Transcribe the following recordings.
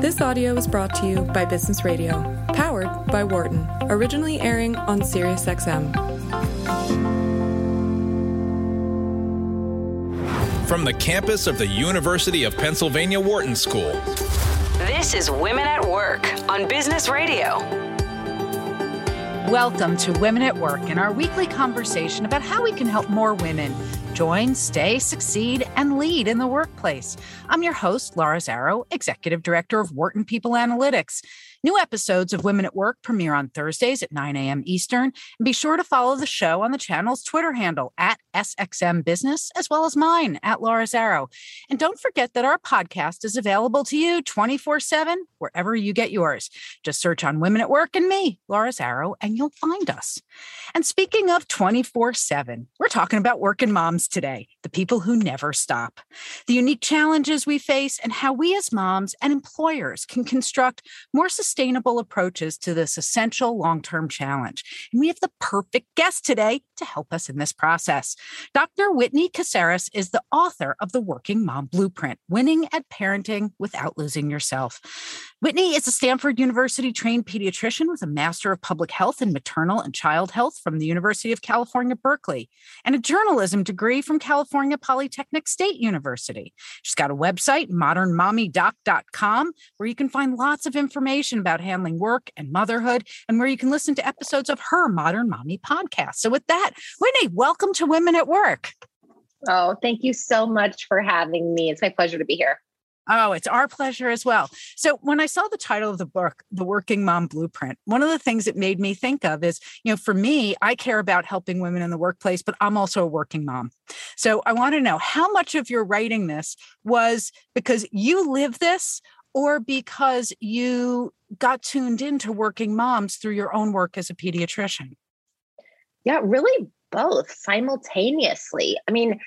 This audio is brought to you by Business Radio, powered by Wharton, originally airing on SiriusXM. From the campus of the University of Pennsylvania Wharton School. This is Women at Work on Business Radio. Welcome to Women at Work and our weekly conversation about how we can help more women join, stay, succeed, and lead in the workplace. I'm your host, Laura Zarrow, Executive Director of Wharton People Analytics. New episodes of Women at Work premiere on Thursdays at 9 a.m. Eastern. And be sure to follow the show on the channel's Twitter handle at SXM Business, as well as mine at Laura Zarrow. And don't forget that our podcast is available to you 24 7 wherever you get yours. Just search on Women at Work and me, Laura Zarrow, and you'll find us. And speaking of 24 7, we're talking about working moms today, the people who never stop, the unique challenges we face, and how we as moms and employers can construct more sustainable approaches to this essential long term challenge. And we have the perfect guest today to help us in this process. Dr. Whitney Casares is the author of The Working Mom Blueprint Winning at Parenting Without Losing Yourself. Whitney is a Stanford University trained pediatrician with a Master of Public Health in Maternal and Child Health from the University of California, Berkeley, and a journalism degree from California Polytechnic State University. She's got a website, modernmommydoc.com, where you can find lots of information about handling work and motherhood, and where you can listen to episodes of her Modern Mommy podcast. So, with that, Whitney, welcome to Women at Work. Oh, thank you so much for having me. It's my pleasure to be here. Oh, it's our pleasure as well. So, when I saw the title of the book, The Working Mom Blueprint, one of the things it made me think of is, you know, for me, I care about helping women in the workplace, but I'm also a working mom. So, I want to know how much of your writing this was because you live this or because you got tuned into working moms through your own work as a pediatrician? Yeah, really both simultaneously. I mean,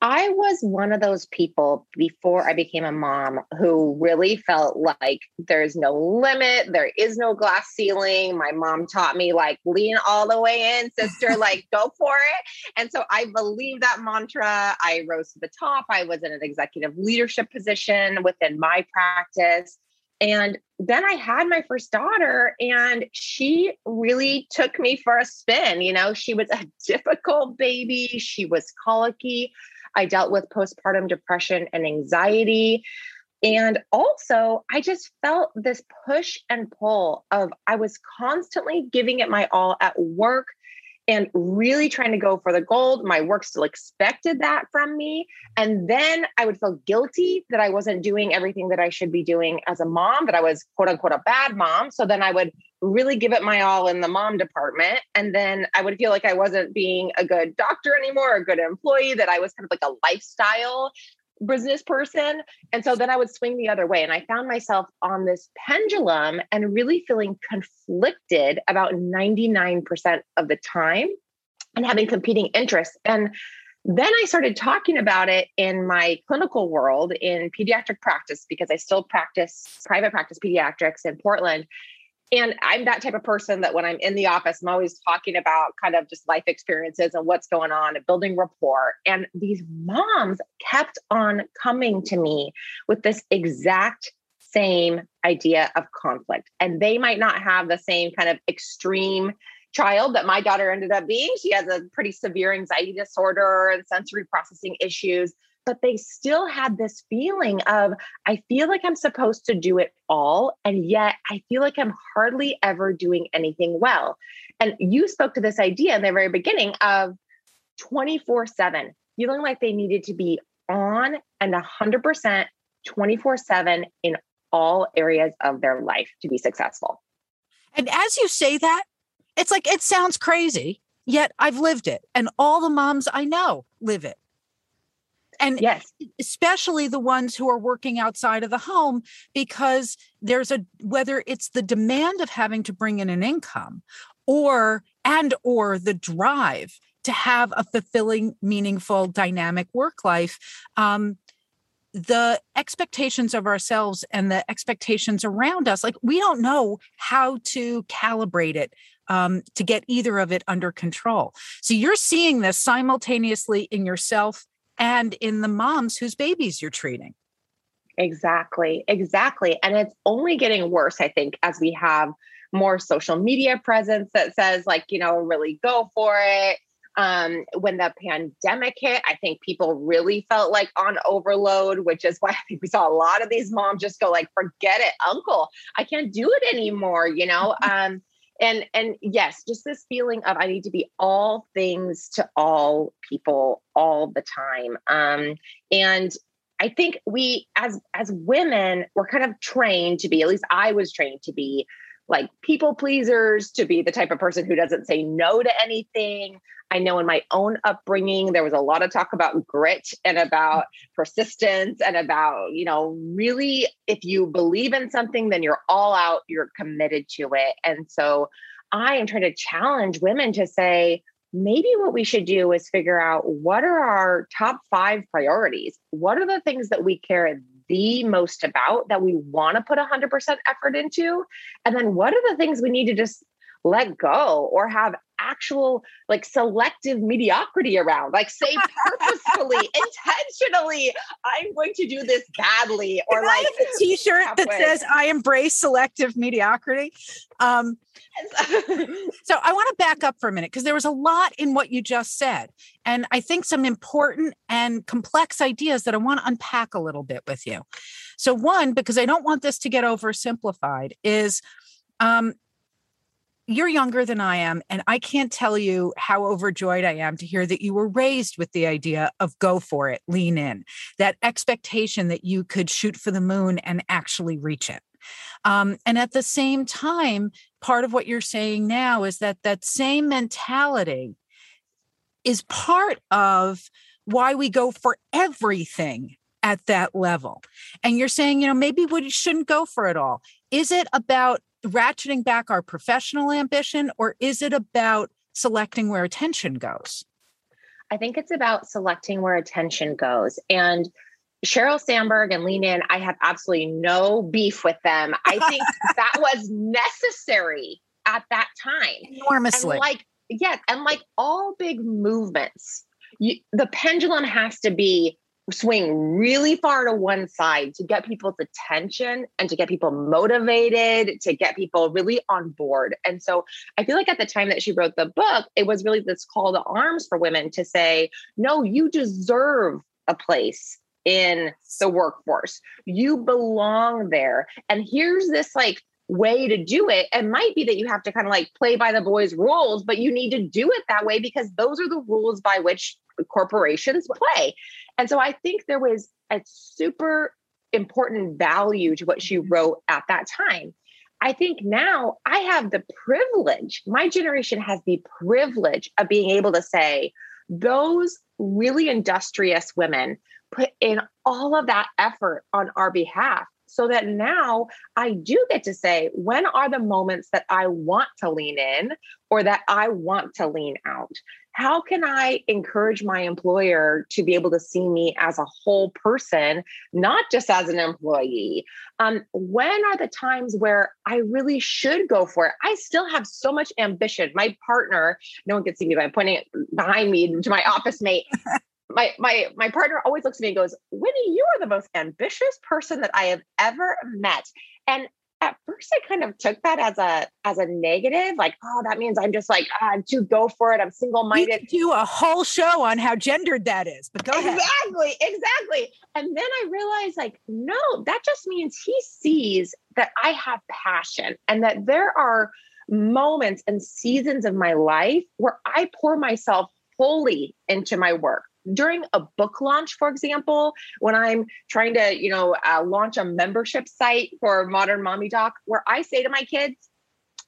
I was one of those people before I became a mom who really felt like there's no limit, there is no glass ceiling. My mom taught me like lean all the way in, sister, like go for it. And so I believe that mantra. I rose to the top. I was in an executive leadership position within my practice. And then I had my first daughter, and she really took me for a spin. You know, she was a difficult baby, she was colicky. I dealt with postpartum depression and anxiety. And also, I just felt this push and pull of I was constantly giving it my all at work and really trying to go for the gold. My work still expected that from me. And then I would feel guilty that I wasn't doing everything that I should be doing as a mom, that I was quote unquote a bad mom. So then I would really give it my all in the mom department. And then I would feel like I wasn't being a good doctor anymore, a good employee, that I was kind of like a lifestyle business person. And so then I would swing the other way. And I found myself on this pendulum and really feeling conflicted about 99% of the time and having competing interests. And then I started talking about it in my clinical world in pediatric practice because I still practice private practice pediatrics in Portland and I'm that type of person that when I'm in the office, I'm always talking about kind of just life experiences and what's going on and building rapport. And these moms kept on coming to me with this exact same idea of conflict. And they might not have the same kind of extreme child that my daughter ended up being. She has a pretty severe anxiety disorder and sensory processing issues but they still had this feeling of, I feel like I'm supposed to do it all. And yet I feel like I'm hardly ever doing anything well. And you spoke to this idea in the very beginning of 24 7, feeling like they needed to be on and 100% 24 7 in all areas of their life to be successful. And as you say that, it's like it sounds crazy, yet I've lived it. And all the moms I know live it and yes. especially the ones who are working outside of the home because there's a whether it's the demand of having to bring in an income or and or the drive to have a fulfilling meaningful dynamic work life um, the expectations of ourselves and the expectations around us like we don't know how to calibrate it um, to get either of it under control. So you're seeing this simultaneously in yourself and in the moms whose babies you're treating. Exactly. Exactly. And it's only getting worse, I think, as we have more social media presence that says, like, you know, really go for it. Um, when the pandemic hit, I think people really felt like on overload, which is why I think we saw a lot of these moms just go like, forget it, uncle, I can't do it anymore, you know? Um, and and yes, just this feeling of I need to be all things to all people all the time. Um, and I think we as as women, we're kind of trained to be, at least I was trained to be like people pleasers, to be the type of person who doesn't say no to anything. I know in my own upbringing, there was a lot of talk about grit and about persistence and about, you know, really, if you believe in something, then you're all out, you're committed to it. And so I am trying to challenge women to say, maybe what we should do is figure out what are our top five priorities? What are the things that we care the most about that we want to put 100% effort into? And then what are the things we need to just let go or have actual like selective mediocrity around like say purposefully intentionally i'm going to do this badly or like a t-shirt that says i embrace selective mediocrity um so I want to back up for a minute because there was a lot in what you just said. And I think some important and complex ideas that I want to unpack a little bit with you. So, one, because I don't want this to get oversimplified, is um, you're younger than I am, and I can't tell you how overjoyed I am to hear that you were raised with the idea of go for it, lean in, that expectation that you could shoot for the moon and actually reach it. Um, and at the same time, part of what you're saying now is that that same mentality is part of why we go for everything at that level. And you're saying, you know, maybe we shouldn't go for it all. Is it about ratcheting back our professional ambition or is it about selecting where attention goes? I think it's about selecting where attention goes. And Sheryl Sandberg and Lean In, I have absolutely no beef with them. I think that was necessary at that time. Enormously. And like, yes, and like all big movements, you, the pendulum has to be swing really far to one side to get people's attention and to get people motivated, to get people really on board. And so I feel like at the time that she wrote the book, it was really this call to arms for women to say, no, you deserve a place in the workforce. You belong there. And here's this like way to do it. It might be that you have to kind of like play by the boys' rules, but you need to do it that way because those are the rules by which corporations play. And so I think there was a super important value to what she mm-hmm. wrote at that time. I think now I have the privilege, my generation has the privilege of being able to say, those really industrious women put in all of that effort on our behalf so that now I do get to say, when are the moments that I want to lean in or that I want to lean out? How can I encourage my employer to be able to see me as a whole person, not just as an employee? Um, when are the times where I really should go for it? I still have so much ambition. My partner, no one can see me, but I'm pointing behind me to my office mate my my my partner always looks at me and goes, "Winnie, you are the most ambitious person that I have ever met." And at first, I kind of took that as a as a negative, like, "Oh, that means I'm just like I'm uh, to go for it. I'm single minded." Do a whole show on how gendered that is, but go exactly, ahead. Exactly, exactly. And then I realized, like, no, that just means he sees that I have passion and that there are moments and seasons of my life where I pour myself fully into my work during a book launch, for example, when I'm trying to, you know, uh, launch a membership site for Modern Mommy Doc, where I say to my kids,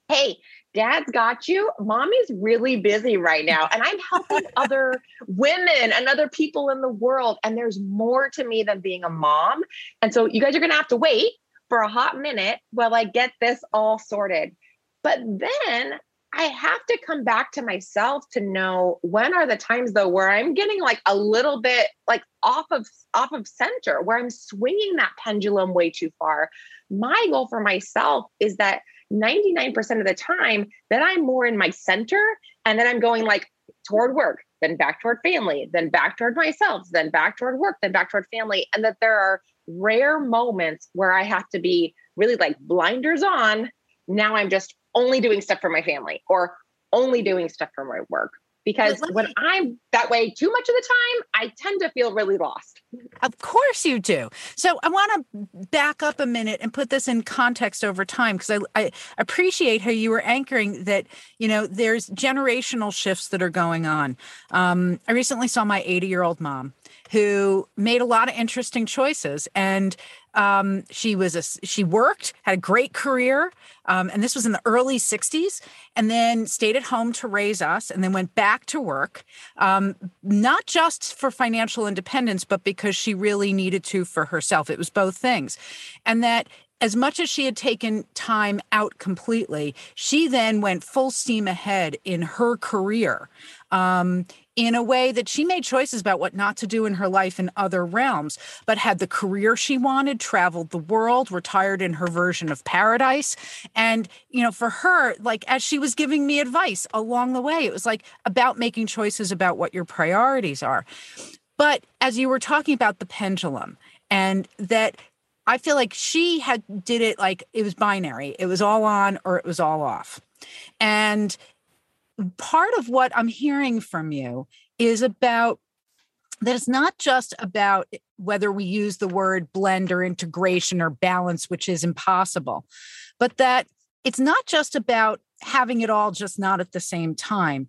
hey, dad's got you. Mommy's really busy right now. And I'm helping other women and other people in the world. And there's more to me than being a mom. And so you guys are going to have to wait for a hot minute while I get this all sorted. But then I have to come back to myself to know when are the times though where I'm getting like a little bit like off of off of center where I'm swinging that pendulum way too far. My goal for myself is that 99% of the time that I'm more in my center and then I'm going like toward work, then back toward family, then back toward myself, then back toward work, then back toward family and that there are rare moments where I have to be really like blinders on. Now I'm just only doing stuff for my family or only doing stuff for my work because when me, I'm that way too much of the time, I tend to feel really lost. Of course you do. So I want to back up a minute and put this in context over time because I, I appreciate how you were anchoring that, you know, there's generational shifts that are going on. Um, I recently saw my 80 year old mom who made a lot of interesting choices and um, she was a she worked had a great career um, and this was in the early 60s and then stayed at home to raise us and then went back to work um, not just for financial independence but because she really needed to for herself. It was both things. And that as much as she had taken time out completely, she then went full steam ahead in her career um, in a way that she made choices about what not to do in her life in other realms, but had the career she wanted, traveled the world, retired in her version of paradise. And, you know, for her, like as she was giving me advice along the way, it was like about making choices about what your priorities are. But as you were talking about the pendulum, and that I feel like she had did it like it was binary. It was all on or it was all off. And part of what I'm hearing from you is about that it's not just about eh, whether we use the word blend or integration or balance, which is impossible, but that it's not just about having it all just not at the same time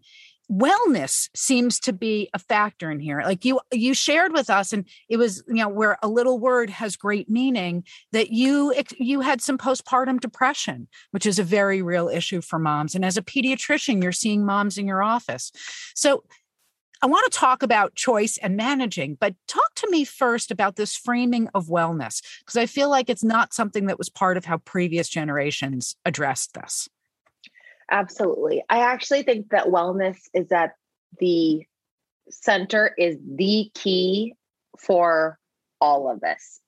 wellness seems to be a factor in here like you you shared with us and it was you know where a little word has great meaning that you you had some postpartum depression which is a very real issue for moms and as a pediatrician you're seeing moms in your office so I want to talk about choice and managing, but talk to me first about this framing of wellness, because I feel like it's not something that was part of how previous generations addressed this. Absolutely. I actually think that wellness is at the center, is the key for all of this.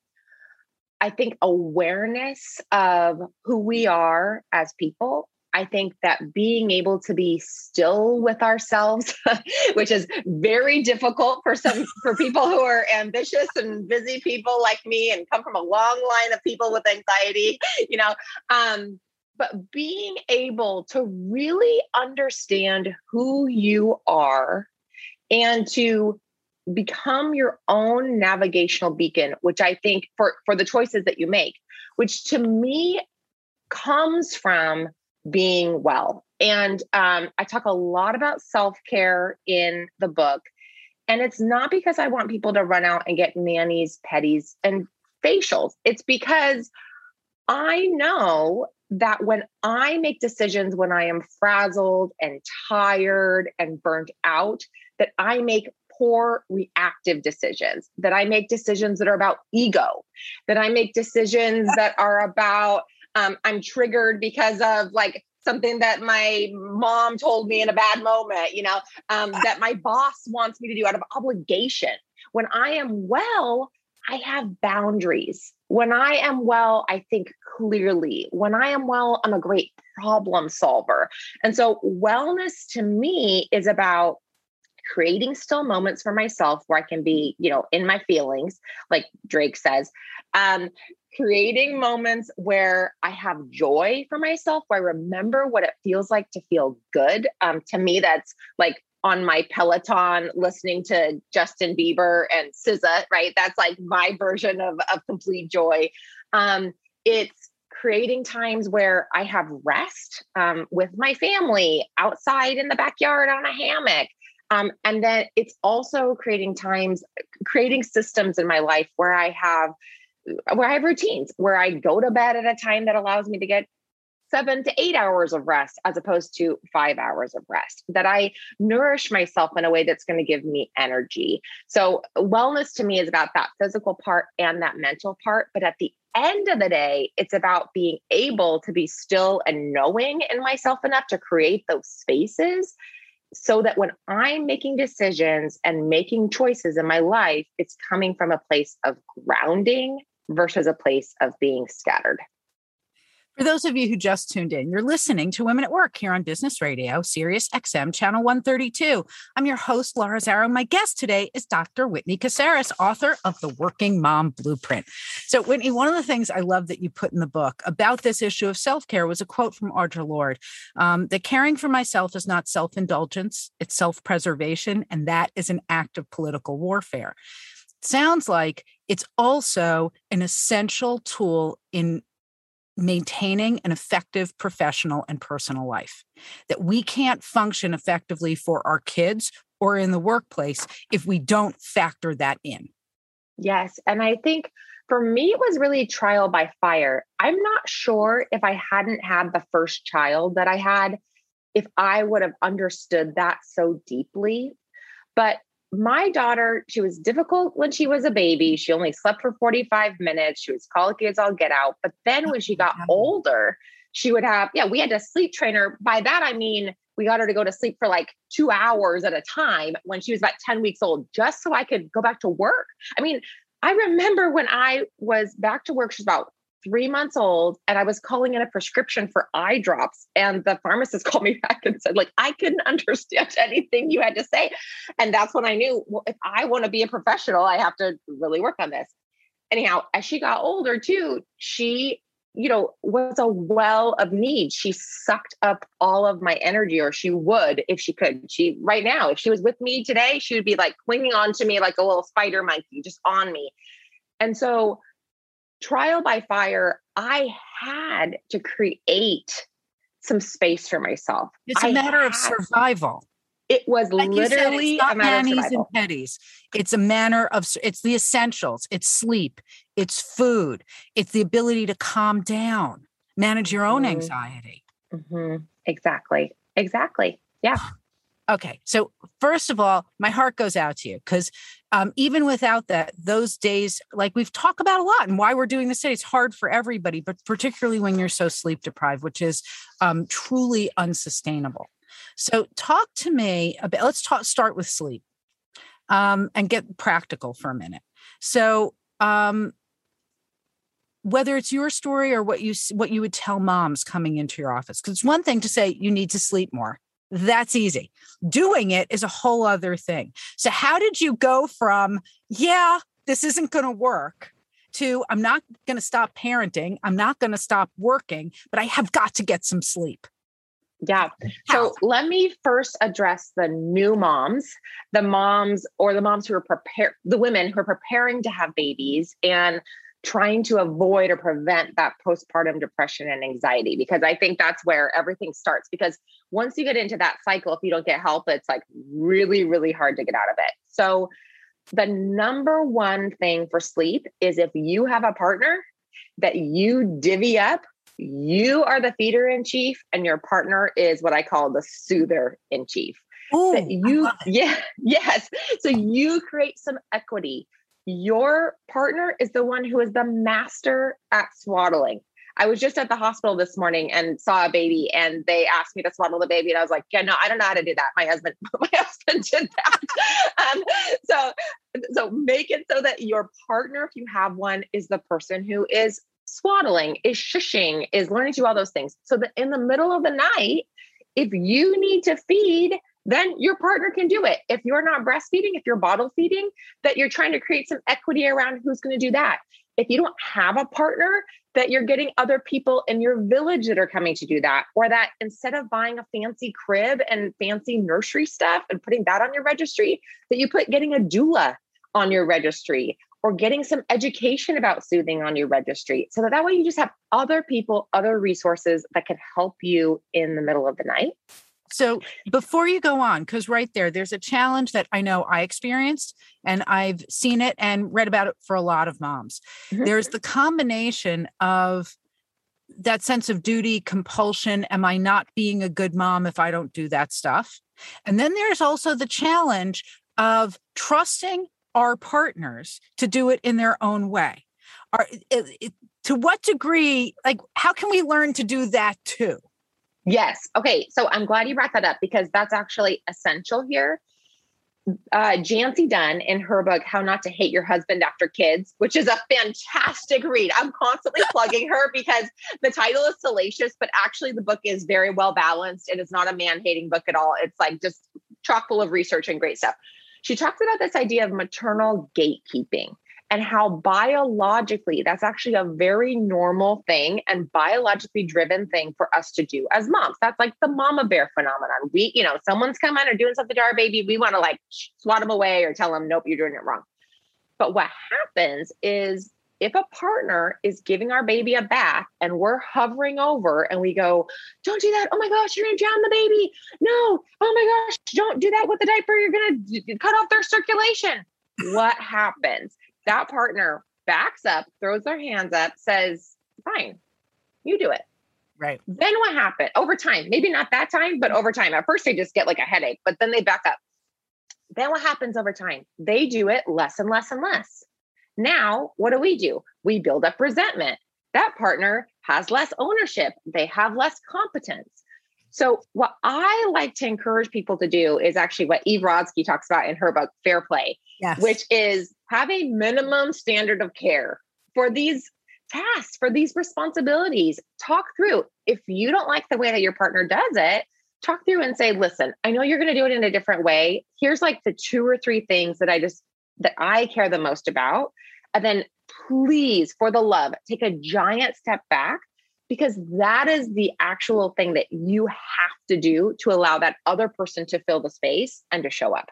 I think awareness of who we are as people. I think that being able to be still with ourselves, which is very difficult for some for people who are ambitious and busy people like me and come from a long line of people with anxiety, you know, um, but being able to really understand who you are and to become your own navigational beacon which i think for for the choices that you make which to me comes from being well. And um, i talk a lot about self-care in the book and it's not because i want people to run out and get manis pedis and facials. It's because i know that when I make decisions when I am frazzled and tired and burnt out, that I make poor reactive decisions, that I make decisions that are about ego, that I make decisions that are about, um, I'm triggered because of like something that my mom told me in a bad moment, you know, um, that my boss wants me to do out of obligation. When I am well, I have boundaries. When I am well, I think clearly. When I am well, I'm a great problem solver. And so, wellness to me is about creating still moments for myself where I can be, you know, in my feelings, like Drake says, um, creating moments where I have joy for myself, where I remember what it feels like to feel good. Um, to me, that's like on my Peloton listening to Justin Bieber and SZA, right? That's like my version of, of complete joy. Um, it's creating times where I have rest um, with my family outside in the backyard on a hammock. Um, and then it's also creating times, creating systems in my life where I have where I have routines, where I go to bed at a time that allows me to get seven to eight hours of rest as opposed to five hours of rest, that I nourish myself in a way that's going to give me energy. So, wellness to me is about that physical part and that mental part. But at the end of the day, it's about being able to be still and knowing in myself enough to create those spaces so that when I'm making decisions and making choices in my life, it's coming from a place of grounding versus a place of being scattered. For those of you who just tuned in, you're listening to Women at Work here on Business Radio, Sirius XM, Channel 132. I'm your host, Laura Zarrow. My guest today is Dr. Whitney Casares, author of The Working Mom Blueprint. So, Whitney, one of the things I love that you put in the book about this issue of self care was a quote from Audre Lorde um, that caring for myself is not self indulgence, it's self preservation, and that is an act of political warfare. sounds like it's also an essential tool in maintaining an effective professional and personal life. That we can't function effectively for our kids or in the workplace if we don't factor that in. Yes. And I think for me, it was really trial by fire. I'm not sure if I hadn't had the first child that I had, if I would have understood that so deeply. But my daughter, she was difficult when she was a baby. She only slept for 45 minutes. She was colicky as all get out. But then when she got older, she would have, yeah, we had to sleep train her. By that, I mean, we got her to go to sleep for like two hours at a time when she was about 10 weeks old, just so I could go back to work. I mean, I remember when I was back to work, she's about three months old and I was calling in a prescription for eye drops. And the pharmacist called me back and said, like, I couldn't understand anything you had to say. And that's when I knew, well, if I want to be a professional, I have to really work on this. Anyhow, as she got older too, she, you know, was a well of needs. She sucked up all of my energy, or she would if she could. She, right now, if she was with me today, she would be like clinging on to me like a little spider monkey, just on me. And so trial by fire, I had to create some space for myself. It's a I matter of survival. It was Like said, literally not a matter of and petties. It's a manner of it's the essentials. It's sleep. It's food. It's the ability to calm down, manage your own Mhm. anxiety. Mhm. Exactly. Exactly. Yeah. Okay. So, first of all, my heart goes out to you because um, even without that, those days, like we've talked about a lot and why we're doing this today, it's hard for everybody, but particularly when you're so sleep deprived, which is um, truly unsustainable. So, talk to me about, let's talk, start with sleep um, and get practical for a minute. So, um, whether it's your story or what you what you would tell moms coming into your office because it's one thing to say you need to sleep more that's easy doing it is a whole other thing so how did you go from yeah this isn't going to work to i'm not going to stop parenting i'm not going to stop working but i have got to get some sleep Yeah. How? So let me first address the new moms, the moms or the moms who are prepared, the women who are preparing to have babies and trying to avoid or prevent that postpartum depression and anxiety, because I think that's where everything starts. Because once you get into that cycle, if you don't get help, it's like really, really hard to get out of it. So the number one thing for sleep is if you have a partner that you divvy up you are the feeder in chief and your partner is what i call the soother in chief Ooh, that you yeah yes so you create some equity your partner is the one who is the master at swaddling. I was just at the hospital this morning and saw a baby and they asked me to swaddle the baby and i was like yeah no i don't know how to do that. My husband my husband did that. Um, so so make it so that your partner if you have one is the person who is swaddling is shushing is learning to do all those things. So that in the middle of the night if you need to feed then your partner can do it. If you're not breastfeeding if you're bottle feeding that you're trying to create some equity around who's going to do that. If you don't have a partner that you're getting other people in your village that are coming to do that or that instead of buying a fancy crib and fancy nursery stuff and putting that on your registry that you put getting a doula on your registry or getting some education about soothing on your registry so that that way you just have other people other resources that can help you in the middle of the night So before you go on, because right there, there's a challenge that I know I experienced and I've seen it and read about it for a lot of moms. Mhm. There's the combination of that sense of duty, compulsion. Am I not being a good mom if I don't do that stuff? And then there's also the challenge of trusting our partners to do it in their own way. Are, it, it- to what degree, like, how can we learn to do that too? Yes. Okay. So I'm glad you brought that up because that's actually essential here. uh, Jancee Dunn in her book, How Not to Hate Your Husband After Kids, which is a fantastic read. I'm constantly plugging her because the title is salacious, but actually the book is very well balanced and it's not a man hating book at all. It's like just chock full of research and great stuff. She talks about this idea of maternal gatekeeping and how biologically that's actually a very normal thing and biologically driven thing for us to do as moms. That's like the mama bear phenomenon. We, you know, someone's coming or doing something to our baby, we want to like swat them away or tell them, nope, you're doing it wrong. But what happens is if a partner is giving our baby a bath and we're hovering over and we go, don't do that. Oh my gosh, you're going to drown the baby. No. Oh my gosh, don't do that with the diaper. You're going to cut off their circulation. What happens? That partner backs up, throws their hands up, says, fine, you do it. Right. Then what happened over time? Maybe not that time, but over time. At first, they just get like a headache, but then they back up. Then what happens over time? They do it less and less and less. Now, what do we do? We build up resentment. That partner has less ownership, they have less competence. So, what I like to encourage people to do is actually what Eve Rodsky talks about in her book, Fair Play, yes. which is have a minimum standard of care for these tasks, for these responsibilities. Talk through. If you don't like the way that your partner does it, talk through and say, listen, I know you're going to do it in a different way. Here's like the two or three things that I just, that I care the most about. And then please, for the love, take a giant step back because that is the actual thing that you have to do to allow that other person to fill the space and to show up.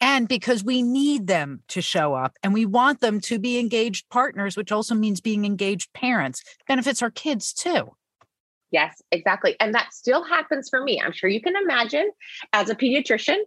And because we need them to show up and we want them to be engaged partners, which also means being engaged parents, benefits our kids too. Yes, exactly. And that still happens for me. I'm sure you can imagine as a pediatrician,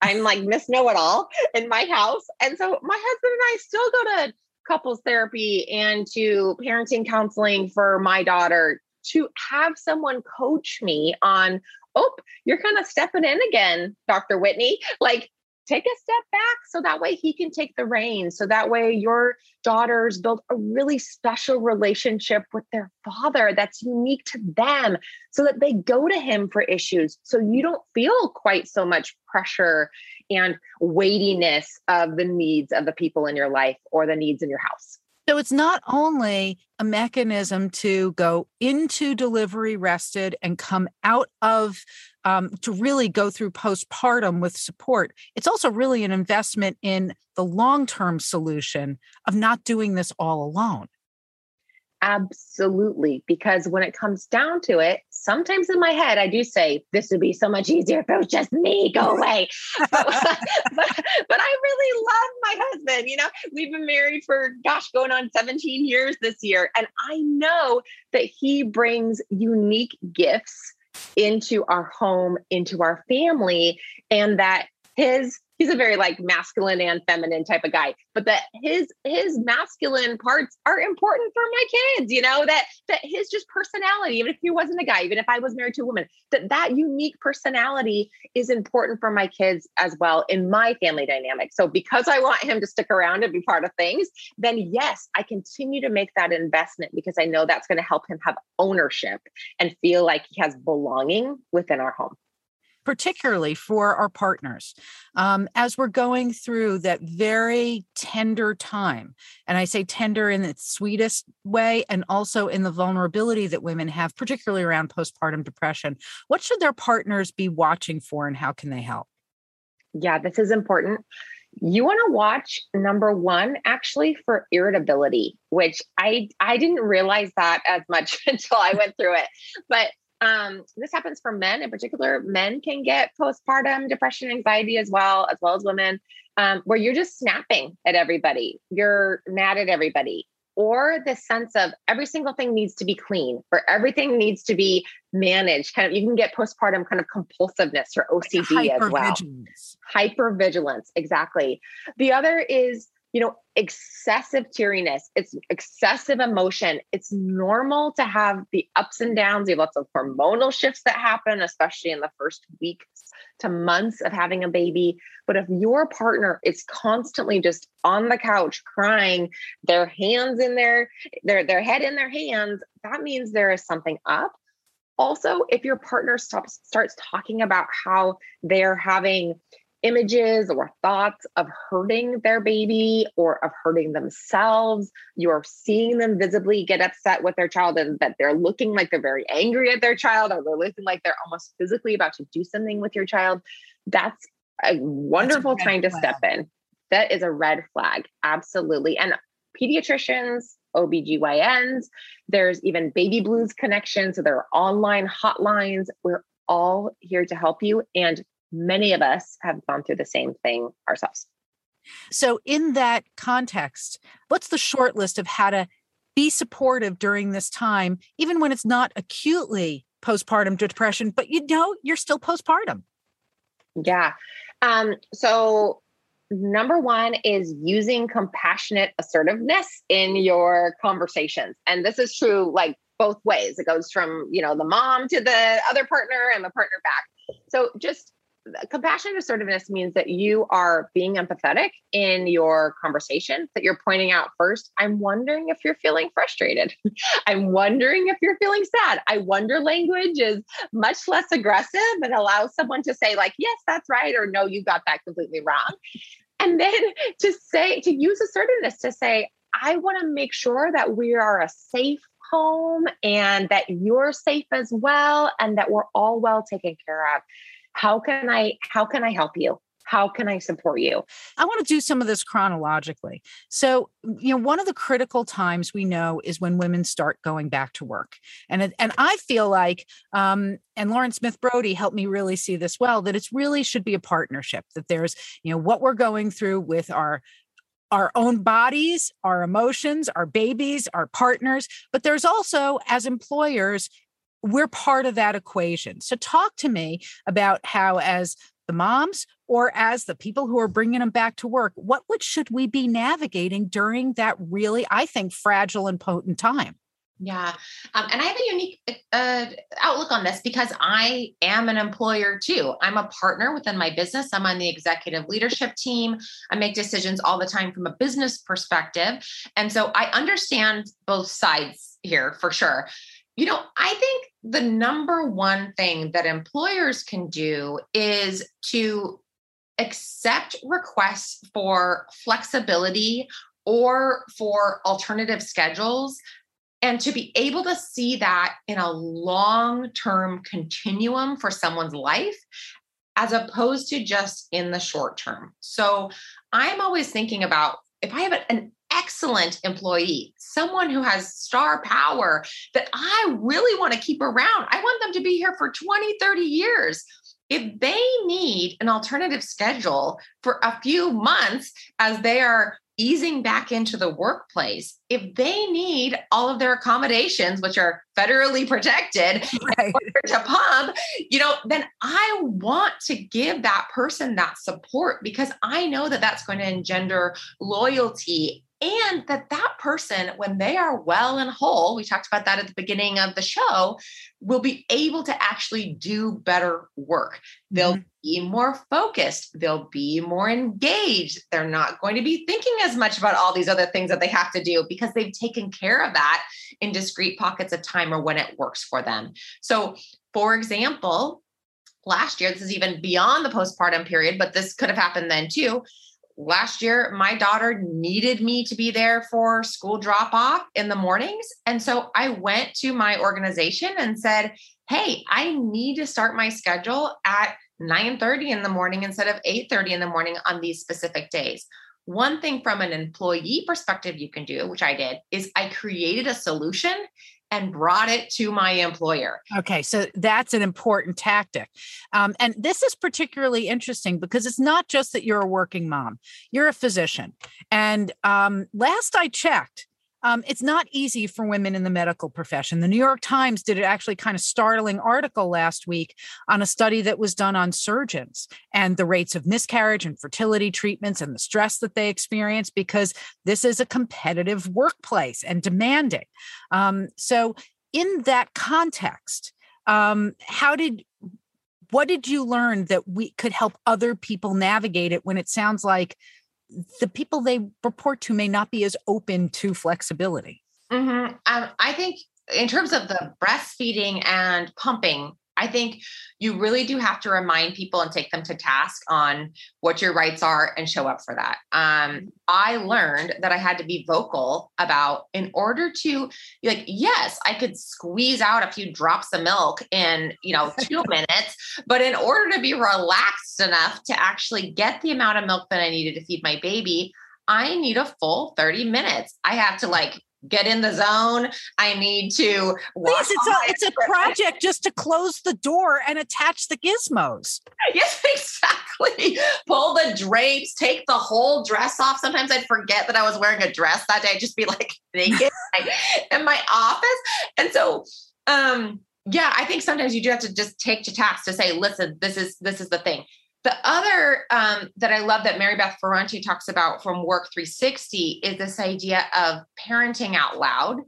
I'm like Miss Know It All in my house. And so my husband and I still go to couples therapy and to parenting counseling for my daughter to have someone coach me on, oh, you're kind of stepping in again, Dr. Whitney. Like, take a step back so that way he can take the reins. So that way your daughters build a really special relationship with their father that's unique to them so that they go to him for issues. So you don't feel quite so much pressure and weightiness of the needs of the people in your life or the needs in your house. So it's not only a mechanism to go into delivery rested and come out of um, to really go through postpartum with support. It's also really an investment in the long term solution of not doing this all alone. Absolutely. Because when it comes down to it, sometimes in my head, I do say, this would be so much easier if it was just me, go away. but, but, but, I really love my husband. You know, we've been married for, gosh, going on 17 years this year. And I know that he brings unique gifts into our home, into our family, and that his he's a very like masculine and feminine type of guy but that his his masculine parts are important for my kids you know that that his just personality even if he wasn't a guy even if i was married to a woman that that unique personality is important for my kids as well in my family dynamic. So because i want him to stick around and be part of things then yes i continue to make that investment because i know that's going to help him have ownership and feel like he has belonging within our home particularly for our partners, um, as we're going through that very tender time. And I say tender in its sweetest way and also in the vulnerability that women have, particularly around postpartum depression. What should their partners be watching for and how can they help? Yeah, this is important. You want to watch number one actually for irritability, which I I didn't realize that as much until I went through it. But um, this happens for men in particular. Men can get postpartum depression, anxiety as well, as well as women, um, where you're just snapping at everybody. You're mad at everybody. Or the sense of every single thing needs to be clean, or everything needs to be managed. Kind of, you can get postpartum kind of compulsiveness or OCD like as well. Hypervigilance, exactly. The other is you know, excessive teariness, it's excessive emotion. It's normal to have the ups and downs. You have lots of hormonal shifts that happen, especially in the first weeks to months of having a baby. But if your partner is constantly just on the couch crying, their hands in their their their head in their hands, that means there is something up. Also, if your partner stops starts talking about how they're having images or thoughts of hurting their baby or of hurting themselves. You're seeing them visibly get upset with their child and that they're looking like they're very angry at their child or they're looking like they're almost physically about to do something with your child. That's a wonderful a time to flag. step in. That is a red flag. Absolutely. And pediatricians, OBGYNs, there's even baby blues connections. So there are online hotlines. We're all here to help you. And many of us have gone through the same thing ourselves. So, in that context, what's the short list of how to be supportive during this time, even when it's not acutely postpartum depression, but you know you're still postpartum? Yeah. Um, so, number one is using compassionate assertiveness in your conversations. And this is true like both ways. It goes from, you know, the mom to the other partner and the partner back. So just compassionate assertiveness means that you are being empathetic in your conversation, that you're pointing out first, I'm wondering if you're feeling frustrated. I'm wondering if you're feeling sad. I wonder language is much less aggressive and allows someone to say, like, yes, that's right, or no, you got that completely wrong. And then to say, to use assertiveness to say, I want to make sure that we are a safe home and that you're safe as well and that we're all well taken care of how can i how can i help you how can I support you? I want to do some of this chronologically. So, you know, one of the critical times we know is when women start going back to work. And and I feel like um and Lauren Smith Brody helped me really see this well that it's really should be a partnership that there's, you know, what we're going through with our our own bodies, our emotions, our babies, our partners, but there's also as employers we're part of that equation. So, talk to me about how, as the moms or as the people who are bringing them back to work, what would should we be navigating during that really, I think, fragile and potent time? Yeah. Um, and I have a unique uh, outlook on this because I am an employer too. I'm a partner within my business. I'm on the executive leadership team. I make decisions all the time from a business perspective. And so I understand both sides here for sure. You know, I think the number one thing that employers can do is to accept requests for flexibility or for alternative schedules and to be able to see that in a long term continuum for someone's life as opposed to just in the short term. So I'm always thinking about if I have an excellent employee, someone who has star power that I really want to keep around. I want them to be here for 20, 30 years. If they need an alternative schedule for a few months as they are easing back into the workplace, if they need all of their accommodations, which are federally protected, right. to pump, you know, then I want to give that person that support because I know that that's going to engender loyalty and that that person when they are well and whole we talked about that at the beginning of the show will be able to actually do better work. They'll mm-hmm. be more focused. They'll be more engaged. They're not going to be thinking as much about all these other things that they have to do because they've taken care of that in discrete pockets of time or when it works for them. So for example last year this is even beyond the postpartum period but this could have happened then too last year my daughter needed me to be there for school drop off in the mornings. And so i went to my organization and said hey i need to start my schedule at 9:30 in the morning instead of 8:30 in the morning on these specific days. One thing from an employee perspective you can do which i did is i created a solution and brought it to my employer. Okay, so that's an important tactic. Um, and this is particularly interesting because it's not just that you're a working mom, you're a physician. And um, last I checked, um, it's not easy for women in the medical profession. The New York Times did an actually kind of startling article last week on a study that was done on surgeons and the rates of miscarriage and fertility treatments and the stress that they experience because this is a competitive workplace and demanding. Um, so, in that context, um, how did what did you learn that we could help other people navigate it when it sounds like the people they report to may not be as open to flexibility. Mm-hmm. Um, I think in terms of the breastfeeding and pumping I think you really do have to remind people and take them to task on what your rights are and show up for that. Um, I learned that I had to be vocal about in order to like, yes, I could squeeze out a few drops of milk in, you know, two minutes, but in order to be relaxed enough to actually get the amount of milk that I needed to feed my baby, I need a full 30 minutes. I have to like get in the zone. I need to. Please, it's a it's a project just to close the door and attach the gizmos. Yes, exactly. Pull the drapes, take the whole dress off. Sometimes I'd forget that I was wearing a dress that day. I'd just be like naked in my office, and so. um yeah, I think sometimes you do have to just take to task to say, listen, this is this is the thing. The other um, that I love that Mary Beth Ferrante talks about from Work 360 is this idea of parenting out loud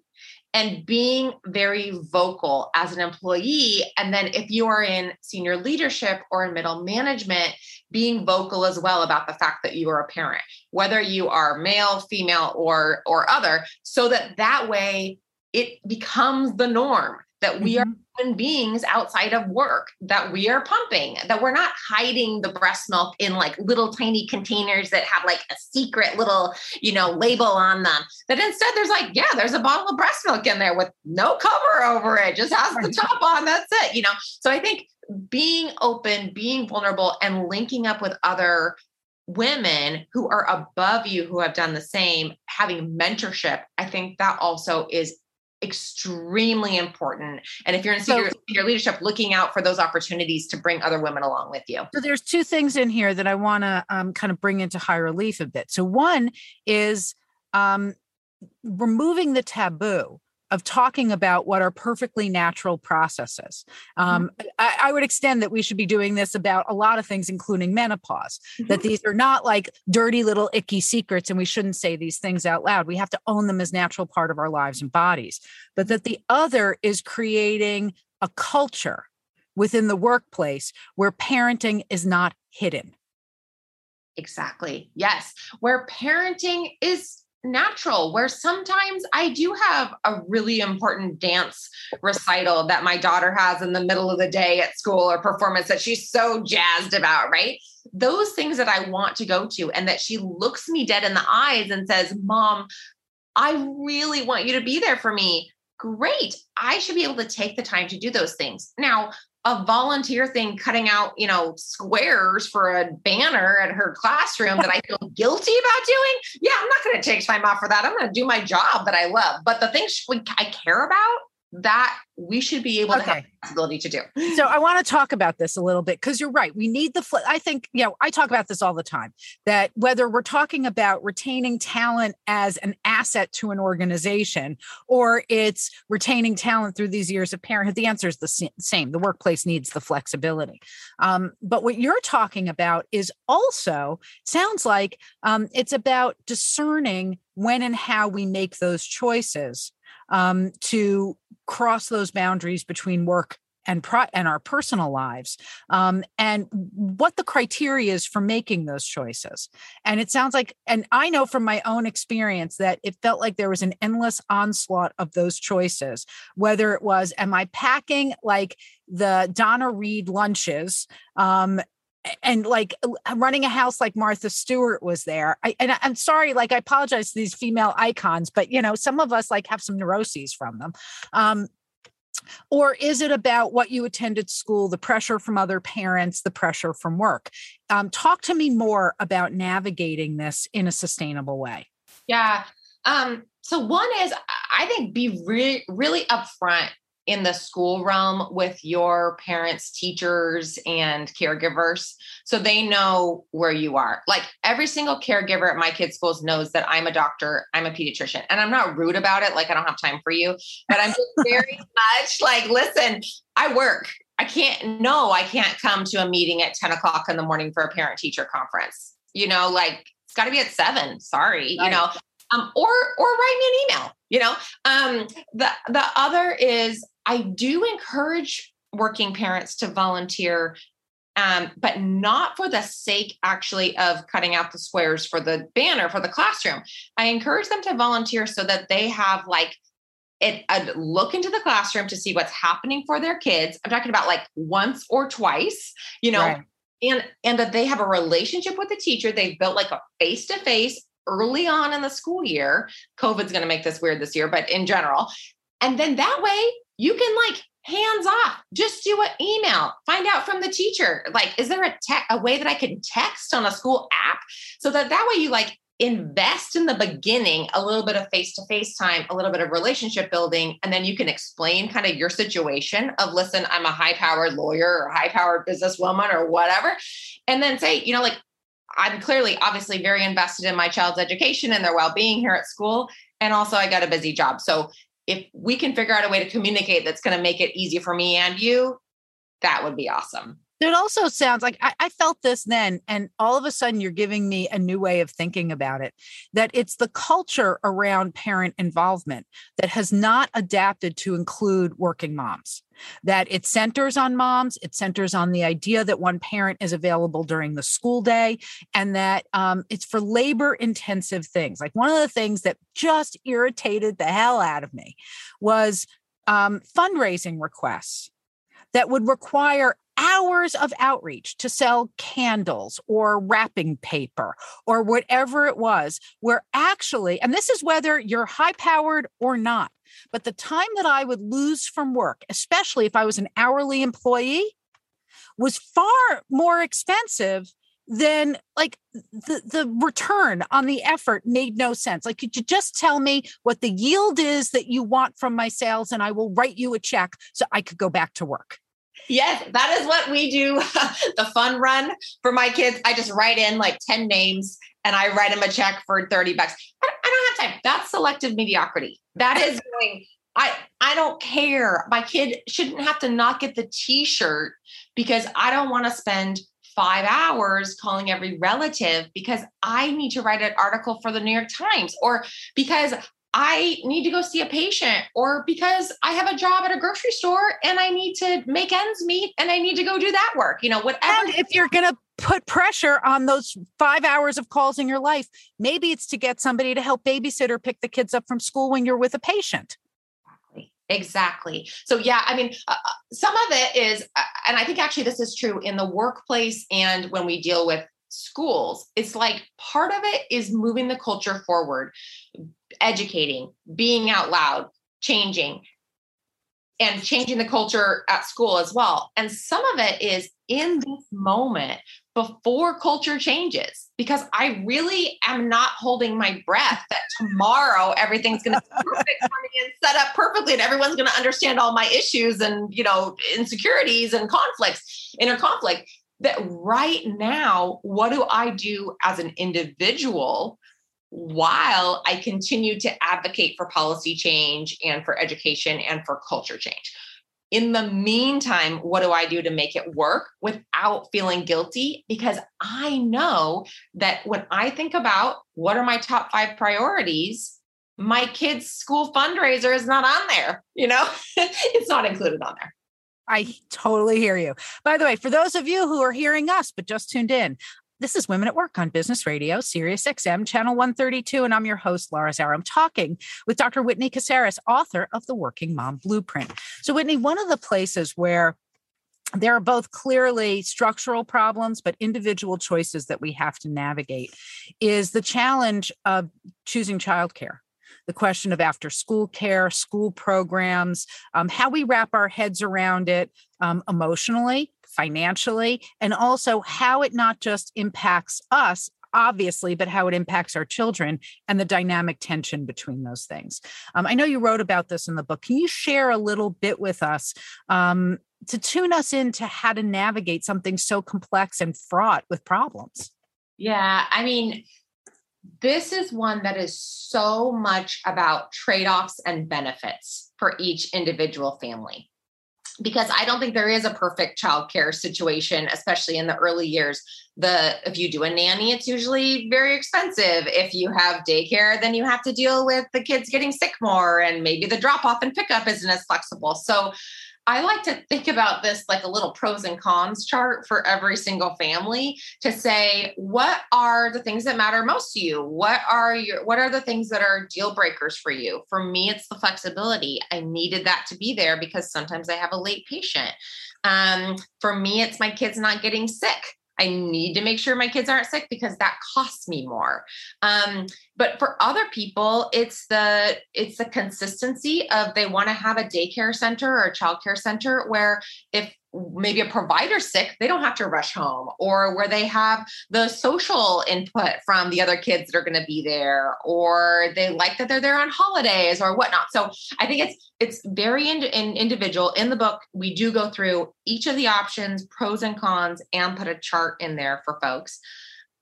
and being very vocal as an employee. And then if you are in senior leadership or in middle management, being vocal as well about the fact that you are a parent, whether you are male, female, or or other, so that that way it becomes the norm that we mm-hmm. are human beings outside of work that we are pumping that we're not hiding the breast milk in like little tiny containers that have like a secret little you know label on them. That instead there's like yeah there's a bottle of breast milk in there with no cover over it just has the top on that's it you know? So i think being open being vulnerable and linking up with other women who are above you who have done the same having mentorship i think that also is extremely important. And if you're in senior, so, senior leadership, looking out for those opportunities to bring other women along with you. So there's two things in here that I want to um, kind of bring into high relief a bit. So one is um, removing the taboo of talking about what are perfectly natural processes. Mm-hmm. Um, I, I, would extend that we should be doing this about a lot of things, including menopause, mm-hmm. that these are not like dirty little icky secrets and we shouldn't say these things out loud. We have to own them as natural part of our lives and bodies. But that the other is creating a culture within the workplace where parenting is not hidden. Exactly. Yes. Where parenting is natural where sometimes I do have a really important dance recital that my daughter has in the middle of the day at school or performance that she's so jazzed about, right? Those things that I want to go to and that she looks me dead in the eyes and says, Mom, I really want you to be there for me. Great. I should be able to take the time to do those things. Now, a volunteer thing cutting out you know squares for a banner at her classroom that i feel guilty about doing? Yeah i'm not going to take time off for that. I'm going to do my job that i love. But the things i care about that we should be able okay. to have the ability to do. So I want to talk about this a little bit because you're right. We need the, fl- I think, you know, I talk about this all the time that whether we're talking about retaining talent as an asset to an organization or it's retaining talent through these years of parenthood, the answer is the same. The workplace needs the flexibility. Um, but what you're talking about is also sounds like um, it's about discerning when and how we make those choices um, to cross those boundaries between work and pro- and our personal lives um, and what the criteria is for making those choices. And it sounds like and i know from my own experience that it felt like there was an endless onslaught of those choices whether it was am i packing like the donna reed lunches um, and like running a house like Martha Stewart was there. I, and I'm sorry, like I apologize to these female icons, but you know, some of us like have some neuroses from them. Um, or is it about what you attended school, the pressure from other parents, the pressure from work? Um, talk to me more about navigating this in a sustainable way. Yeah. Um, so one is I think be really, really upfront in the school realm with your parents, teachers, and caregivers so they know where you are. Like every single caregiver at my kids' schools knows that I'm a doctor, I'm a pediatrician, and I'm not rude about it. Like I don't have time for you, but I'm just very much like, listen, I work. I can't, no, I can't come to a meeting at 10 o'clock in the morning for a parent teacher conference. You know, like it's got to be at seven. Sorry, right. you know, um, or or write me an email. You know, um, the the other is I do encourage working parents to volunteer, um, but not for the sake actually of cutting out the squares for the banner for the classroom. I encourage them to volunteer so that they have like it, I'd look into the classroom to see what's happening for their kids. I'm talking about like once or twice, you know, right. and and that they have a relationship with the teacher. They've built like a face to face early on in the school year. COVID's going to make this weird this year, but in general, and then that way you can like hands off just do an email find out from the teacher like is there a te- a way that i can text on a school app so that that way you like invest in the beginning a little bit of face to face time, a little bit of relationship building, and then you can explain kind of your situation of listen, I'm a high powered lawyer or high powered businesswoman or whatever. And then say, you know, like I'm clearly obviously very invested in my child's education and their well being here at school. And also, I got a busy job. So if we can figure out a way to communicate that's going to make it easy for me and you, that would be awesome. It also sounds like I, I, felt this then, and all of a sudden you're giving me a new way of thinking about it. That it's the culture around parent involvement that has not adapted to include working moms. That it centers on moms, it centers on the idea that one parent is available during the school day, and that um, it's for labor intensive things. Like one of the things that just irritated the hell out of me was um, fundraising requests that would require hours of outreach to sell candles or wrapping paper or whatever it was, where actually, and this is whether you're high powered or not, but the time that I would lose from work, especially if I was an hourly employee, was far more expensive than like the the return on the effort made no sense. Like could you just tell me what the yield is that you want from my sales and i will write you a check so i could go back to work Yes, that is what we do. the fun run for my kids. I just write in like 10 names and I write them a check for 30 bucks. I, don't have time. That's selective mediocrity. That is going, I, I don't care. My kid shouldn't have to not get the t-shirt because I don't want to spend five hours calling every relative because I need to write an article for the New York Times or because I need to go see a patient or because I have a job at a grocery store and I need to make ends meet and I need to go do that work, you know, whatever. And if you're going to put pressure on those five hours of calls in your life, maybe it's to get somebody to help babysit or pick the kids up from school when you're with a patient. Exactly. So, yeah, I mean, uh, uh some of it is, uh, and I think actually this is true in the workplace and when we deal with schools, it's like part of it is moving the culture forward educating, being out loud, changing, and changing the culture at school as well. And some of it is in this moment before culture changes, because I really am not holding my breath that tomorrow everything's going to be perfect for me and set up perfectly, and everyone's going to understand all my issues and you know insecurities and conflicts, inner conflict. That right now, what do I do as an individual while I continue to advocate for policy change and for education and for culture change. In the meantime, what do I do to make it work without feeling guilty? Because I know that when I think about what are my top five priorities, my kids' school fundraiser is not on there. You know, it's not included on there. I totally hear you. By the way, for those of you who are hearing us but just tuned in, this is Women at Work on Business Radio, Sirius XM, Channel 132, and I'm your host, Laura Zarrow. I'm talking with Dr. Whitney Casares, author of The Working Mom Blueprint. So, Whitney, one of the places where there are both clearly structural problems, but individual choices that we have to navigate is the challenge of choosing childcare the question of after school care, school programs, um, how we wrap our heads around it um, emotionally, financially, and also how it not just impacts us obviously, but how it impacts our children and the dynamic tension between those things. Um, I know you wrote about this in the book. Can you share a little bit with us um, to tune us into how to navigate something so complex and fraught with problems? Yeah, I mean, this is one that is so much about trade offs and benefits for each individual family because I don't think there is a perfect childcare situation, especially in the early years. The if you do a nanny, it's usually very expensive. If you have daycare, then you have to deal with the kids getting sick more, and maybe the drop off and pickup isn't as flexible. So I like to think about this like a little pros and cons chart for every single family to say what are the things that matter most to you? What are your what are the things that are deal breakers for you? For me it's the flexibility. I needed that to be there because sometimes I have a late patient. Um, for me it's my kids not getting sick. I need to make sure my kids aren't sick because that costs me more. Um, but for other people, it's the it's the consistency of they want to have a daycare center or a childcare center where if maybe a provider sick, they don't have to rush home, or where they have the social input from the other kids that are going to be there, or they like that they're there on holidays or whatnot. So I think it's it's very in, in individual. In the book, we do go through each of the options, pros and cons, and put a chart in there for folks.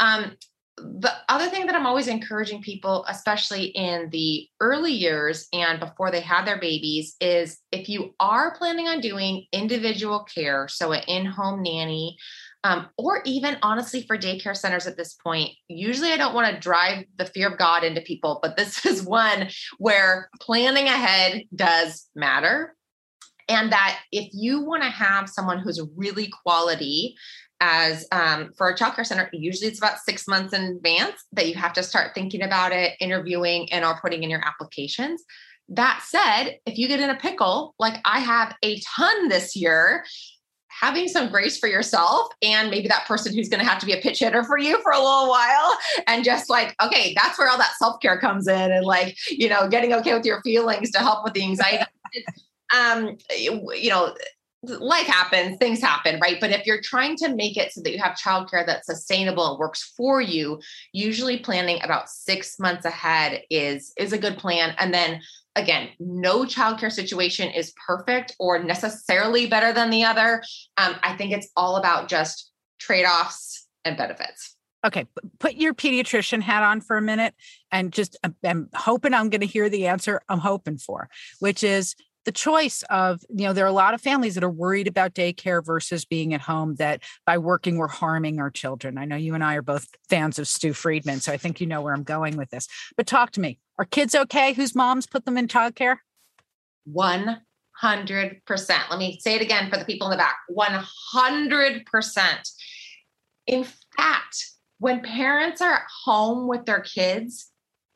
Um, the other thing that I'm always encouraging people, especially in the early years and before they have their babies, is if you are planning on doing individual care, so an in home nanny, um, or even honestly for daycare centers at this point, usually I don't want to drive the fear of God into people, but this is one where planning ahead does matter. And that if you want to have someone who's really quality as um, for a childcare center, usually it's about six months in advance that you have to start thinking about it, interviewing, and or putting in your applications. That said, if you get in a pickle, like I have a ton this year, having some grace for yourself and maybe that person who's going to have to be a pitch hitter for you for a little while and just like okay that's where all that self-care comes in and like you know getting okay with your feelings to help with the anxiety um you know life happens, things happen, right? But if you're trying to make it so that you have childcare that's sustainable and works for you, usually planning about six months ahead is is a good plan. And then again, no childcare situation is perfect or necessarily better than the other. Um, I think it's all about just trade offs and benefits. Okay, put your pediatrician hat on for a minute and just I'm hoping I'm going to hear the answer I'm hoping for, which is the choice of you know there are a lot of families that are worried about daycare versus being at home that by working we're harming our children. I know you and i are both fans of stew friedman so i think you know where i'm going with this. But talk to me are kids okay whose moms put them in childcare? 100% let me say it again for the people in the back. 100% in fact when parents are at home with their kids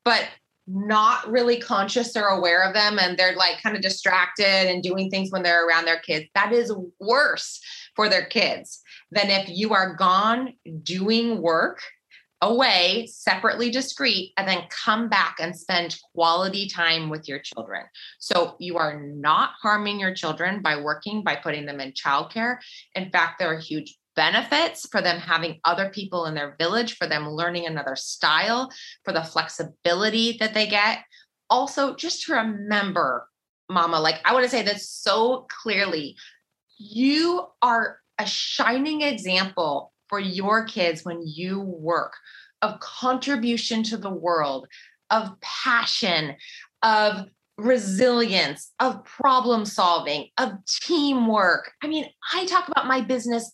but not really conscious or aware of them and they're like kind of distracted and doing things when they're around their kids that is worse for their kids than if you are gone doing work away separately discreet and then come back and spend quality time with your children. So you are not harming your children by working by putting them in childcare. In fact they're a huge benefits for them having other people in their village, for them learning another style, for the flexibility that they get. Also, just to remember, mama, like I want to say this so clearly you are a shining example for your kids when you work of contribution to the world, of passion, of resilience, of problem solving, of teamwork. I mean, I talk about my business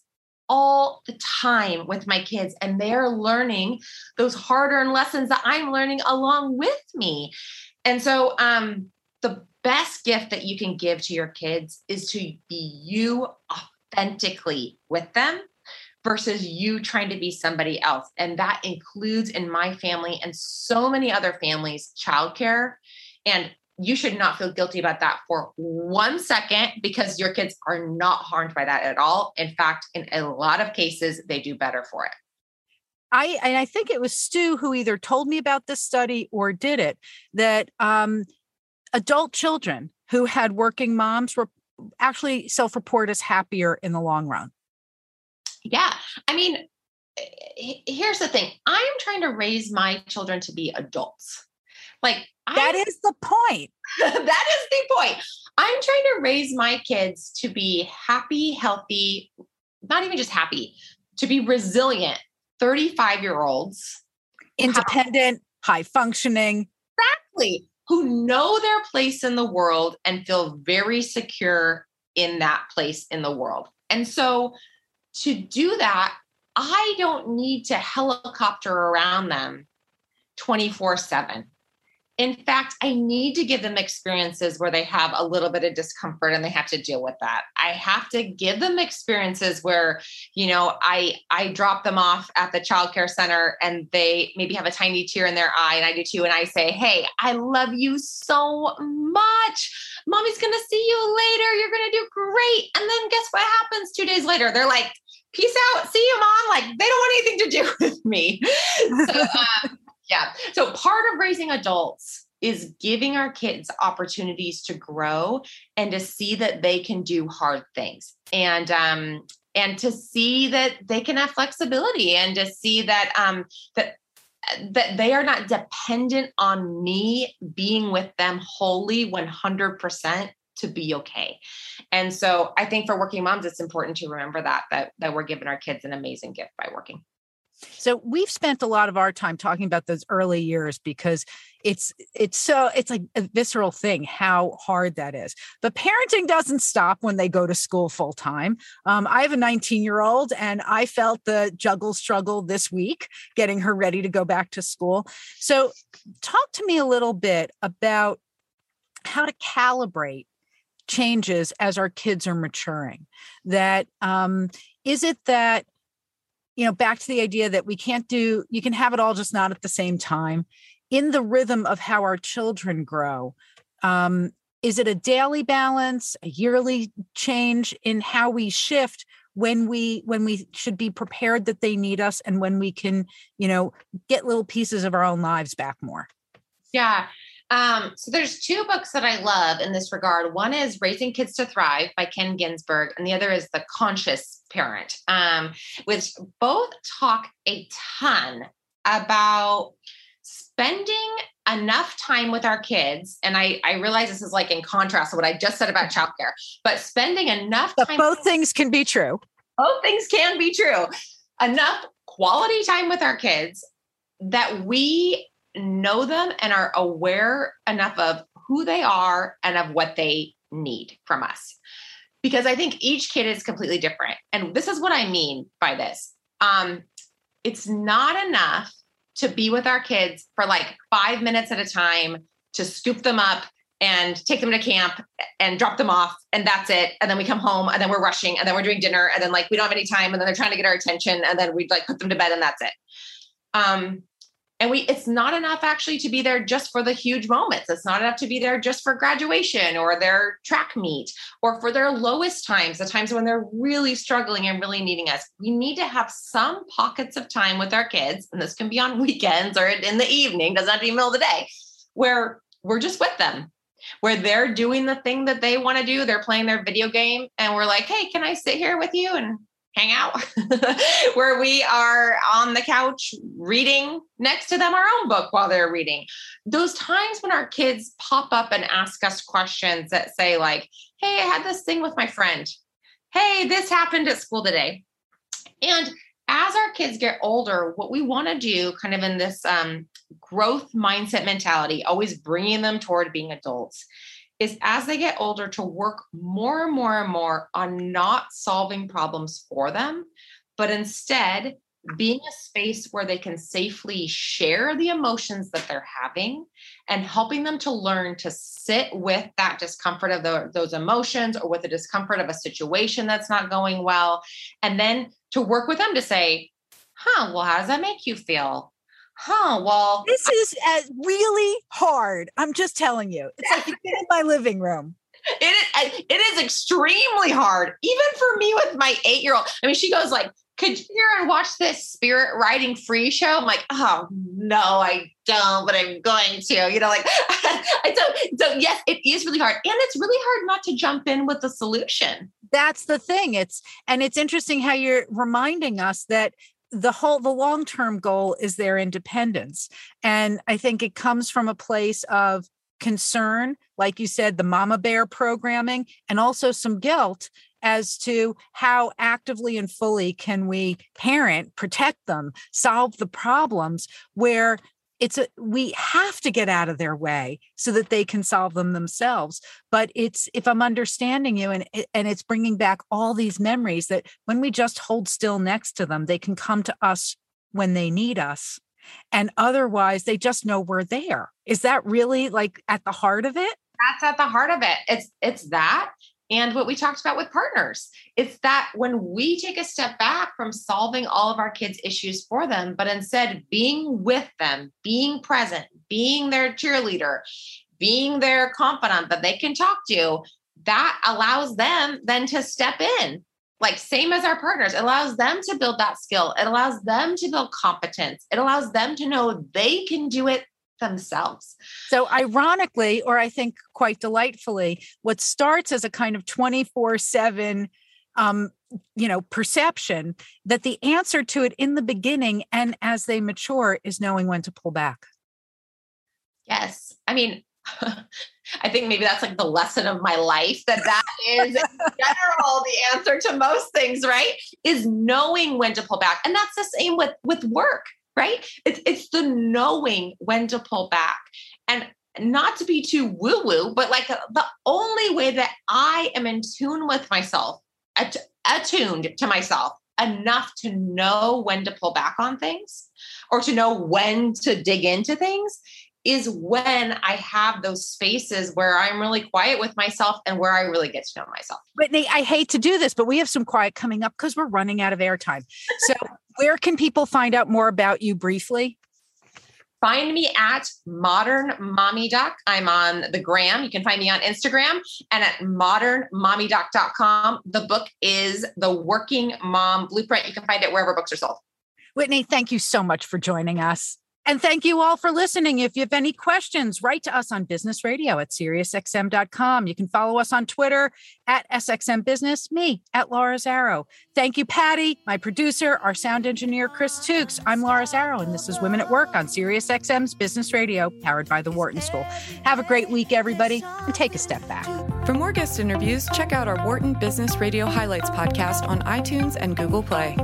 all the time with my kids and they're learning those hard earned lessons that I'm learning along with me. And so um the best gift that you can give to your kids is to be you authentically with them versus you trying to be somebody else. And that includes in my family and so many other families, childcare. And you should not feel guilty about that for one second because your kids are not harmed by that at all. In fact, in a lot of cases, they do better for it. I and I think it was Stew who either told me about this study or did it that um, adult children who had working moms were actually self-report as happier in the long run. Yeah, I mean, here's the thing: I'm trying to raise my children to be adults. Like that I, is the point. that is the point. I'm trying to raise my kids to be happy, healthy, not even just happy, to be resilient 35 year olds, independent, high functioning. Exactly. Who know their place in the world and feel very secure in that place in the world. And so to do that, I don't need to helicopter around them 24 7. In fact, I need to give them experiences where they have a little bit of discomfort and they have to deal with that. I have to give them experiences where, you know, I I drop them off at the childcare center and they maybe have a tiny tear in their eye and I do too and I say, "Hey, I love you so much. Mommy's going to see you later. You're going to do great." And then guess what happens 2 days later? They're like, "Peace out. See you, mom." Like they don't want anything to do with me. So, uh, yeah. So part of raising adults is giving our kids opportunities to grow and to see that they can do hard things and um and to see that they can have flexibility and to see that um that that they are not dependent on me being with them wholly 100% to be okay. And so I think for working moms it's important to remember that that that we're giving our kids an amazing gift by working. So we've spent a lot of our time talking about those early years because it's it's so it's like a visceral thing how hard that is. But parenting doesn't stop when they go to school full time. Um, I have a 19 year old, and I felt the juggle struggle this week getting her ready to go back to school. So talk to me a little bit about how to calibrate changes as our kids are maturing. That um, is it that you know, back to the idea that we can't do, you can have it all just not at the same time. In the rhythm of how our children grow, um, is it a daily balance, a yearly change in how we shift when we when we should be prepared that they need us and when we can, you know, get little pieces of our own lives back more? Yeah. Um, so there's two books that I love in this regard. One is Raising Kids to Thrive by Ken Ginsburg, and the other is The Conscious Parent, um, which both talk a ton about spending enough time with our kids. And I, I realize this is like in contrast to what I just said about childcare, but spending enough but both things can be true. Both things can be true. Enough quality time with our kids that we know them and are aware enough of who they are and of what they need from us. Because I think each kid is completely different. And this is what I mean by this. Um, it's not enough to be with our kids for like five minutes at a time to scoop them up and take them to camp and drop them off and that's it and then we come home and then we're rushing and then we're doing dinner and then like we don't have any time and then they're trying to get our attention and then we like put them to bed and that's it um and we it's not enough actually to be there just for the huge moments. It's not enough to be there just for graduation or their track meet or for their lowest times the times when they're really struggling and really needing us. We need to have some pockets of time with our kids and this can be on weekends or in the evening doesn't have to be middle of the day where we're just with them where they're doing the thing that they want to do. They're playing their video game and we're like hey can i sit here with you and hang out where we are on the couch reading next to them our own book while they're reading. Those times when our kids pop up and ask us questions that say like hey i had this thing with my friend. Hey this happened at school today. And as our kids get older what we want to do kind of in this um, growth mindset mentality always bringing them toward being adults is as they get older to work more and more and more on not solving problems for them, but instead being a space where they can safely share the emotions that they're having and helping them to learn to sit with that discomfort of the, those emotions or with the discomfort of a situation that's not going well. And then to work with them to say, huh, well, how does that make you feel? Huh, well. This is uh, really hard. I'm just telling you. It's like in my living room. It is, it is extremely hard, even for me with my eight year old. I mean, she goes like, could you hear and watch this spirit riding free show? I'm like, oh no, I don't, but I'm going to, you know, like I don't. So yes, it is really hard. And it's really hard not to jump in with the solution. That's the thing. It's and it's interesting how you're reminding us that the whole the long term goal is their independence and i think it comes from a place of concern like you said the mama bear programming and also some guilt as to how actively and fully can we parent protect them solve the problems where it's a we have to get out of their way so that they can solve them themselves but it's if i'm understanding you and and it's bringing back all these memories that when we just hold still next to them they can come to us when they need us and otherwise they just know we're there. Is that really like at the heart of it? That's at the heart of it. It's it's that and what we talked about with partners. It's that when we take a step back from solving all of our kids' issues for them, but instead being with them, being present, being their cheerleader, being their confidant that they can talk to, that allows them then to step in. Like, same as our partners, it allows them to build that skill. It allows them to build competence. It allows them to know they can do it themselves. So, ironically, or I think quite delightfully, what starts as a kind of 24 7 um, you know, perception that the answer to it in the beginning and as they mature is knowing when to pull back. Yes. I mean, I think maybe that's like the lesson of my life that that is in general the answer to most things, right? Is knowing when to pull back. And that's the same with with work right? It's it's the knowing when to pull back. And not to be too woo woo, but like the only way that I am in tune with myself, att- attuned to myself enough to know when to pull back on things or to know when to dig into things is when I have those spaces where I'm really quiet with myself and where I really get to know myself. Whitney, I hate to do this, but we have some quiet coming up because we're running out of airtime. So, where can people find out more about you briefly? Find me at Modern Mommy Doc. I'm on the gram. You can find me on Instagram and at modernmommydoc.com. The book is The Working Mom Blueprint. You can find it wherever books are sold. Whitney, thank you so much for joining us. And thank you all for listening. If you have any questions, write to us on business radio at SiriusXM.com. You can follow us on Twitter at SXM Business, me at Laura Zarrow. Thank you, Patty, my producer, our sound engineer, Chris Tukes. I'm Laura Zarrow, and this is Women at Work on SiriusXM's Business Radio, powered by the Wharton School. Have a great week, everybody, and take a step back. For more guest interviews, check out our Wharton Business Radio Highlights podcast on iTunes and Google Play.